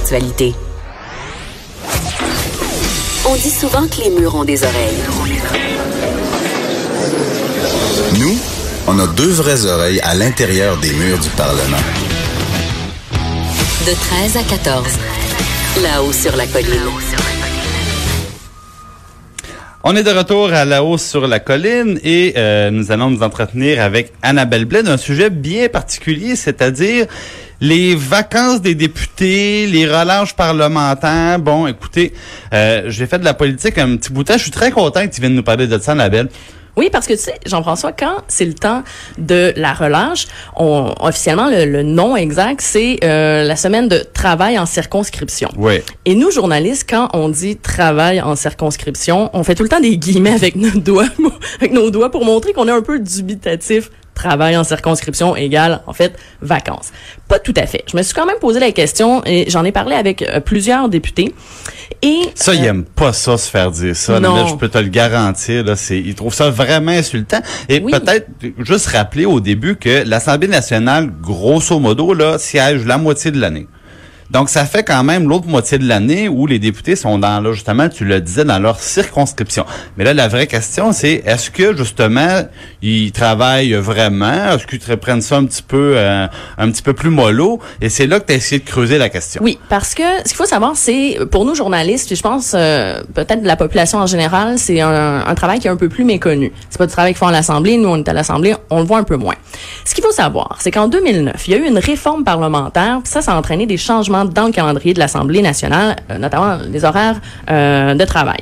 Actualité. On dit souvent que les murs ont des oreilles. Nous, on a deux vraies oreilles à l'intérieur des murs du Parlement. De 13 à 14. Là-haut sur la colline. On est de retour à la hausse sur la colline et euh, nous allons nous entretenir avec Annabelle Blais d'un sujet bien particulier, c'est-à-dire les vacances des députés, les relâches parlementaires. Bon, écoutez, euh, j'ai fait de la politique un petit bout de temps. Je suis très content que tu viennes nous parler de ça, Annabelle. Oui, parce que tu sais, Jean-François, quand c'est le temps de la relâche, on, officiellement, le, le nom exact, c'est euh, la semaine de travail en circonscription. Oui. Et nous, journalistes, quand on dit travail en circonscription, on fait tout le temps des guillemets avec nos doigts, avec nos doigts pour montrer qu'on est un peu dubitatif. Travail en circonscription égale, en fait, vacances. Pas tout à fait. Je me suis quand même posé la question et j'en ai parlé avec euh, plusieurs députés. Et Ça, ils euh, aiment pas ça, se faire dire ça. Non. Je peux te le garantir. Là, c'est, ils trouvent ça vraiment insultant. Et Oui. peut-être juste rappeler au début que l'Assemblée nationale, grosso modo, là, siège la moitié de l'année. Donc, ça fait quand même l'autre moitié de l'année où les députés sont dans, là, justement, tu le disais, dans leur circonscription. Mais là, la vraie question, c'est est-ce que, justement, ils travaillent vraiment? Est-ce qu'ils te reprennent ça un petit peu, euh, un petit peu plus mollo? Et c'est là que tu as essayé de creuser la question. Oui, parce que ce qu'il faut savoir, c'est pour nous journalistes, puis je pense euh, peut-être la population en général, c'est un, un travail qui est un peu plus méconnu. C'est pas du travail qu'ils font à l'Assemblée. Nous, on est à l'Assemblée, on le voit un peu moins. Ce qu'il faut savoir, c'est qu'en 2009, il y a eu une réforme parlementaire, puis ça, ça a entraîné des changements dans le calendrier de l'Assemblée nationale, euh, notamment les horaires euh, de travail.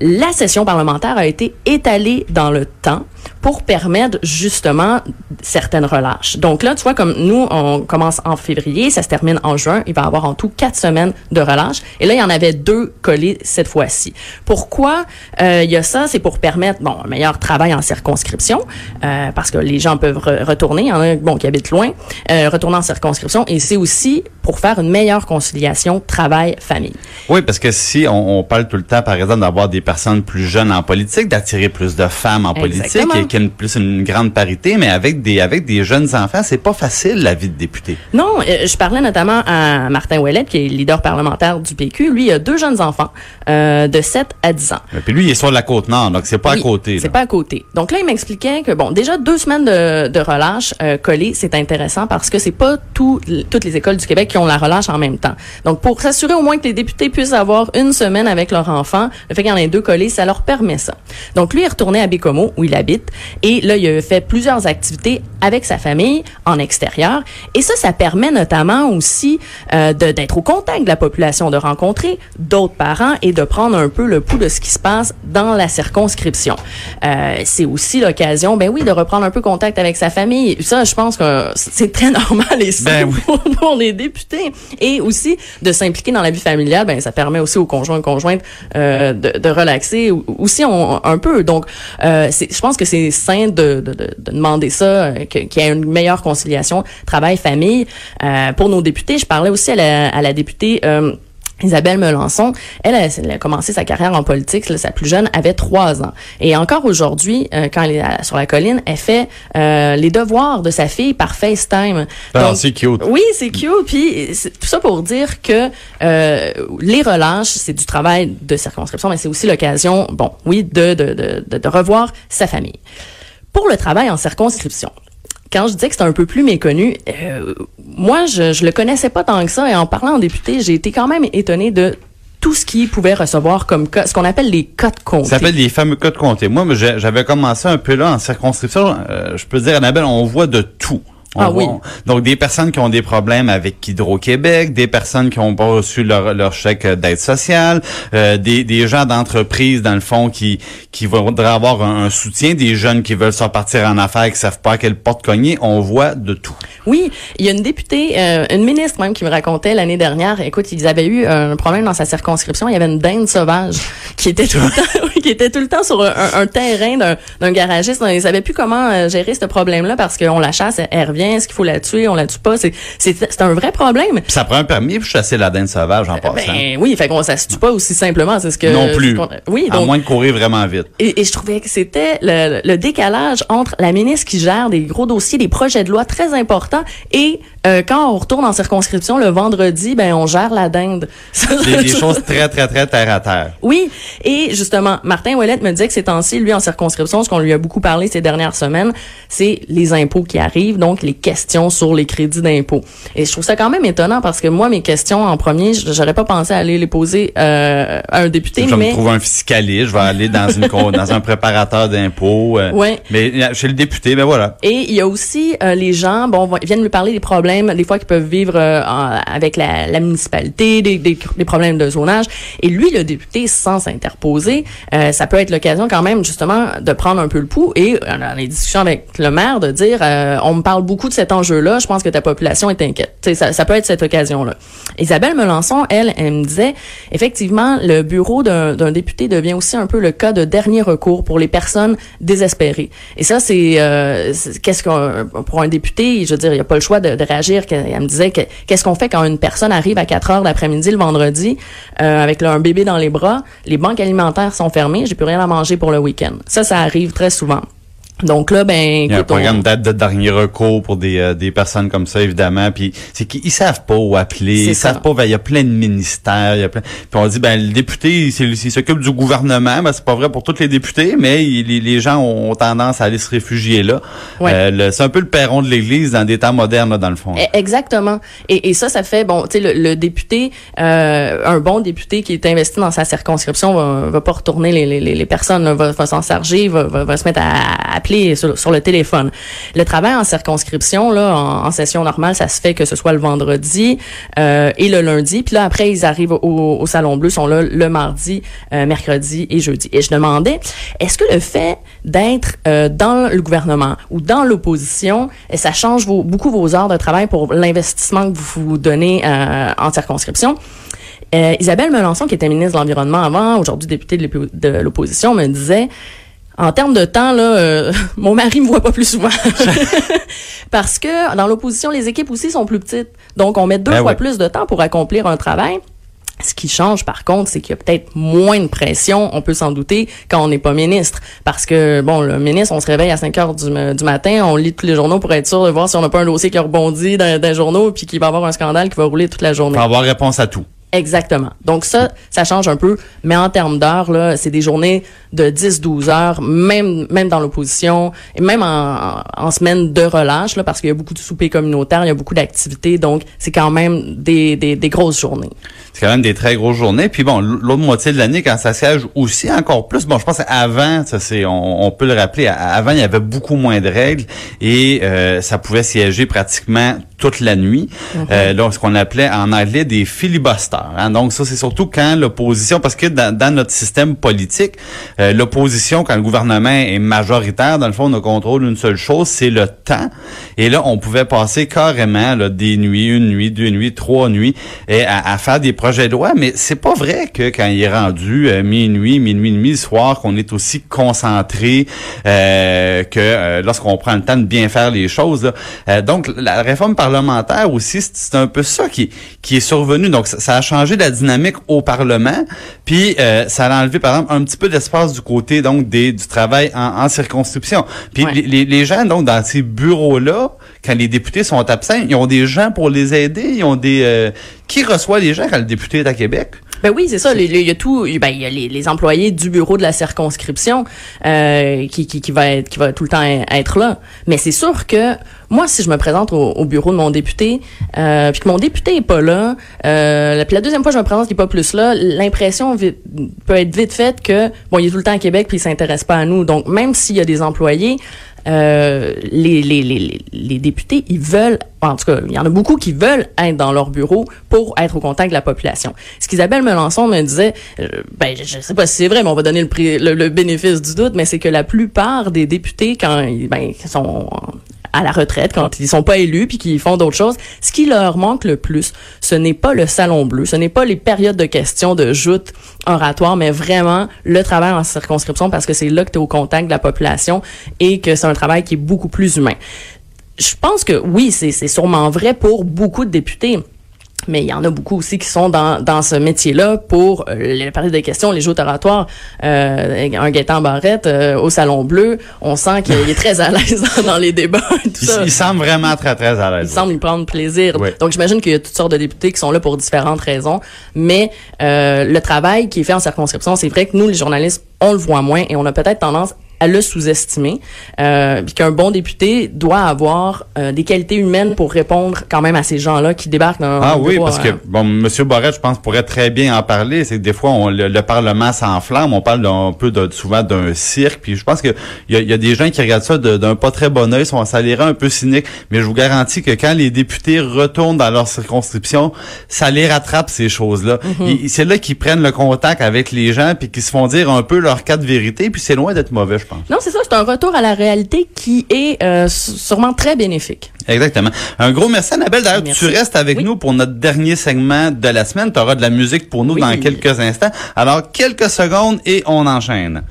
La session parlementaire a été étalée dans le temps pour permettre justement certaines relâches. Donc là, tu vois, comme nous, on commence en février, ça se termine en juin, il va y avoir en tout quatre semaines de relâche. Et là, il y en avait deux collés cette fois-ci. Pourquoi euh, il y a ça? C'est pour permettre, bon, un meilleur travail en circonscription, euh, parce que les gens peuvent re- retourner, il y en a, bon, qui habitent loin, euh, retourner en circonscription, et c'est aussi pour faire une meilleure conciliation travail-famille. Oui, parce que si on parle tout le temps, par exemple, d'avoir des personnes plus jeunes en politique, d'attirer plus de femmes en politique, Exactement. et qu'il y ait plus une grande parité, mais avec des avec des jeunes enfants, c'est pas facile la vie de député. Non, euh, je parlais notamment à Martin Ouellet, qui est leader parlementaire du PQ. Lui, il a deux jeunes enfants euh, de 7 à 10 ans. Et puis lui, il est sur la côte nord, donc c'est pas Oui, à côté. C'est pas à côté. Donc là, il m'expliquait que bon, déjà deux semaines de, de relâche euh, collée, c'est intéressant parce que c'est pas tout, toutes les écoles du Québec qui ont la relâche en même temps. Donc pour s'assurer au moins que les députés puissent avoir une semaine avec leur enfant, le fait ait deux collés, ça leur permet ça. Donc lui est retourné à Bécomo où il habite et là il a fait plusieurs activités avec sa famille en extérieur et ça, ça permet notamment aussi euh, d'être au contact de la population, de rencontrer d'autres parents et de prendre un peu le pouls de ce qui se passe dans la circonscription. Euh, c'est aussi l'occasion, ben oui, de reprendre un peu contact avec sa famille. Ça, je pense que c'est très normal sain Ben oui. pour, pour les députés. Et aussi de s'impliquer dans la vie familiale, ben ça permet aussi aux conjoints et conjointes euh, de, de relaxer aussi on- un peu. Donc, euh, je pense que c'est sain de, de, de, de demander ça, euh, qu'il y ait une meilleure conciliation travail-famille. Euh, pour nos députés, je parlais aussi à la, à la députée... Euh, Isabelle Melançon, elle, elle, a commencé sa carrière en politique, là, sa plus jeune avait trois ans. Et encore aujourd'hui, euh, quand elle est à- sur la colline, elle fait euh, les devoirs de sa fille par FaceTime. Ah, c'est cute. Oui, c'est cute. Puis tout ça pour dire que euh, les relâches, c'est du travail de circonscription, mais c'est aussi l'occasion, bon, oui, de, de, de, de revoir sa famille. Pour le travail en circonscription, quand je disais que c'était un peu plus méconnu, euh, moi, je, je le connaissais pas tant que ça. Et en parlant en député, j'ai été quand même étonnée de tout ce qu'il pouvait recevoir comme co- ce qu'on appelle les codes comptés. Ça s'appelle les fameux codes comtés. Moi, j'avais commencé un peu là en circonscription. Euh, je peux dire, Annabelle, on voit de tout. On Ah oui. Donc, des personnes qui ont des problèmes avec Hydro-Québec, des personnes qui ont pas reçu leur, leur chèque d'aide sociale, euh, des, des gens d'entreprise, dans le fond, qui, qui voudraient avoir un, un soutien, des jeunes qui veulent se repartir en affaires, qui savent pas à quelle porte cogner. On voit de tout. Oui, il y a une députée, euh, une ministre même qui me racontait l'année dernière, écoute, ils avaient eu un problème dans sa circonscription, il y avait une dinde sauvage qui était tout le temps, qui était tout le temps sur un, un terrain d'un, d'un garagiste. Ils savaient plus comment euh, gérer ce problème-là parce qu'on la chasse, elle, elle est-ce qu'il faut la tuer, on la tue pas, c'est, un vrai problème. Puis ça prend un permis pour chasser la dinde sauvage en passant. Ben oui, fait qu'on ça se tue pas aussi simplement, c'est ce que non plus. Oui, à donc moins de courir vraiment vite. et, et je trouvais que c'était le, le décalage entre la ministre qui gère des gros dossiers, des projets de loi très importants, et euh, quand on retourne en circonscription le vendredi, ben on gère la dinde. Des, des choses très, très, très terre à terre. Oui, et justement, Martin Ouellette me disait que ces temps-ci, lui, en circonscription, ce qu'on lui a beaucoup parlé ces dernières semaines, c'est les impôts qui arrivent, donc les questions sur les crédits d'impôts. Et je trouve ça quand même étonnant parce que moi, mes questions en premier, j'aurais pas pensé aller les poser euh, à un député, Je vais mais... me trouver un fiscaliste, je vais aller dans une dans un préparateur d'impôts. euh, Ouais. Mais euh, chez le député, ben voilà. Et il y a aussi euh, les gens, bon, viennent lui parler des problèmes, des fois qu'ils peuvent vivre euh, avec la, municipalité, des, problèmes de zonage. Et lui, le député, sans s'interposer, euh, ça peut être l'occasion quand même justement de prendre un peu le pouls et euh, dans les discussions avec le maire de dire, on me parle beaucoup de cet enjeu-là, je pense que ta population est inquiète. Ça, ça peut être cette occasion-là. Isabelle Melançon, elle, elle me disait, effectivement, le bureau d'un député devient aussi un peu le cas de dernier recours pour les personnes désespérées. Et ça, c'est c'est- qu'est-ce qu'on pour un député, je veux dire, il n'y a pas le choix de, de réagir. Elle me disait que qu'est-ce qu'on fait quand une personne arrive à 4 heures d'après-midi le vendredi euh, avec un bébé dans les bras, les banques alimentaires sont fermées, j'ai plus rien à manger pour le week-end. Ça, ça arrive très souvent. Donc là, ben, Il y a un écoute, on- programme d'aide de dernier recours pour des, euh, des personnes comme ça, évidemment. Puis c'est qu'ils ils savent pas où appeler. Ils ça. savent pas. ben, il y a plein de ministères. Il y a plein. Puis on dit ben le député, il s'occupe du gouvernement. Ben c'est pas vrai pour tous les députés, mais il- les, les gens ont tendance à aller se réfugier là. Ouais. Euh, c'est un peu le perron de l'Église dans des temps modernes là, dans le fond. Eh, Exactement. Et, et ça, ça fait bon, tu sais, le, le député, euh, un bon député qui est investi dans sa circonscription va, va pas retourner les, les, les personnes, là, va, va s'en charger, va, va, va se mettre à sur, le téléphone. Le travail en circonscription, là, en, session normale, ça se fait que ce soit le vendredi euh, et le lundi. Puis là, après, ils arrivent au, Salon Bleu, sont là le mardi, euh, mercredi et jeudi. Et je demandais, est-ce que le fait d'être euh, dans le gouvernement ou dans l'opposition, ça change beaucoup vos heures de travail pour l'investissement que vous vous donnez en circonscription? Isabelle Melançon, qui était ministre de l'Environnement avant, aujourd'hui députée de l'opposition, me disait en termes de temps, là, euh, mon mari me voit pas plus souvent. Parce que dans l'opposition, les équipes aussi sont plus petites. Donc, on met deux Ben fois plus de temps pour accomplir un travail. Ce qui change, par contre, c'est qu'il y a peut-être moins de pression, on peut s'en douter, quand on n'est pas ministre. Parce que, bon, le ministre, on se réveille à 5 heures du, ma- du matin, on lit tous les journaux pour être sûr de voir si on n'a pas un dossier qui rebondit dans, dans les journaux, puis qu'il va y avoir un scandale qui va rouler toute la journée. Pour avoir réponse à tout. Exactement. Donc ça, ça change un peu, mais en termes d'heures, là, c'est des journées de 10-12 heures, même même dans l'opposition, et même en, en semaine de relâche, là, parce qu'il y a beaucoup de soupers communautaires, il y a beaucoup d'activités, donc c'est quand même des, des, des grosses journées. C'est quand même des très grosses journées. Puis bon, l'autre moitié de l'année, quand ça siège aussi encore plus. Bon, je pense qu'avant, ça c'est, on, on peut le rappeler, avant il y avait beaucoup moins de règles et euh, ça pouvait siéger pratiquement toute la nuit. Euh, là, ce qu'on appelait en anglais des filibusters. Hein. Donc ça, c'est surtout quand l'opposition, parce que dans, dans notre système politique, euh, l'opposition, quand le gouvernement est majoritaire, dans le fond, ne contrôle une seule chose, c'est le temps. Et là, on pouvait passer carrément là, des nuits, une nuit, deux nuits, trois nuits, et à, à faire des projets de loi. Mais c'est pas vrai que quand il est rendu euh, minuit, minuit et demi soir, qu'on est aussi concentré euh, que euh, lorsqu'on prend le temps de bien faire les choses. là. Euh, donc, la réforme parlementaire aussi, c'est- un peu ça qui, qui est survenu. Donc, ça, ça a la dynamique au Parlement, puis euh, ça a enlevé, par exemple, un petit peu d'espace du côté donc des, du travail en, en circonscription. Puis Ouais. les, les- gens, donc, dans ces bureaux-là, quand les députés sont absents, ils ont des gens pour les aider, ils ont des... euh, qui reçoit les gens quand le député est à Québec? Ben oui, c'est ça. Il y a tout. Ben il y a les, les employés du bureau de la circonscription euh, qui, qui, qui va être qui va tout le temps être là. Mais c'est sûr que Moi, si je me présente au, au bureau de mon député, euh, puis que mon député est pas là, euh, puis la deuxième fois que je me présente, il est pas plus là, l'impression peut être vite faite que bon, il est tout le temps à Québec puis il s'intéresse pas à nous. Donc même s'il y a des employés, euh, les, les, les, les- députés, ils veulent, en tout cas, il y en a beaucoup qui veulent être dans leur bureau pour être au contact de la population. Ce qu'Isabelle Melançon me disait, euh, ben, je, sais pas si c'est vrai, mais on va donner le, prix, le, bénéfice du doute, mais c'est que la plupart des députés, quand ils ben, sont à la retraite, quand ils sont pas élus puis qu'ils font d'autres choses, ce qui leur manque le plus, ce n'est pas le salon bleu, ce n'est pas les périodes de questions de joutes oratoires, mais vraiment le travail en circonscription parce que c'est là que tu au contact de la population et que c'est un travail qui est beaucoup plus humain. Je pense que oui, c'est sûrement vrai pour beaucoup de députés. Mais il y en a beaucoup aussi qui sont dans, dans ce métier-là pour euh, les périodes de questions, les jeux oratoires. Euh, un Gaétan Barrette euh, au Salon Bleu, on sent qu'il est très à l'aise dans les débats et tout Il, ça. il semble vraiment très, très à Il l'aise. semble y prendre plaisir. Oui. Donc, j'imagine qu'il y a toutes sortes de députés qui sont là pour différentes raisons. Mais euh, le travail qui est fait en circonscription, c'est vrai que nous, les journalistes, on le voit moins et on a peut-être tendance à le sous-estimer. Euh, puis qu'un bon député doit avoir euh, des qualités humaines pour répondre quand même à ces gens-là qui débarquent dans Ah un oui, parce que euh, bon, Monsieur Borrell, je pense, pourrait très bien en parler. C'est que des fois, on, le, le Parlement s'enflamme. On parle d'un peu de, souvent d'un cirque. Puis je pense que il y y a des gens qui regardent ça d'un pas très bon œil. Ça ça les rend un peu cyniques. Mais je vous garantis que quand les députés retournent dans leur circonscription, ça les rattrape ces choses-là. Et C'est là qu'ils prennent le contact avec les gens puis qu'ils se font dire un peu leur cas de vérité. Puis c'est loin d'être mauvais, je pense. Non, c'est ça, c'est un retour à la réalité qui est euh, sûrement très bénéfique. Exactement. Un gros merci, Annabelle. D'ailleurs, tu restes avec Oui. nous pour notre dernier segment de la semaine. Tu auras de la musique pour nous Oui. dans quelques instants. Alors, quelques secondes et on enchaîne.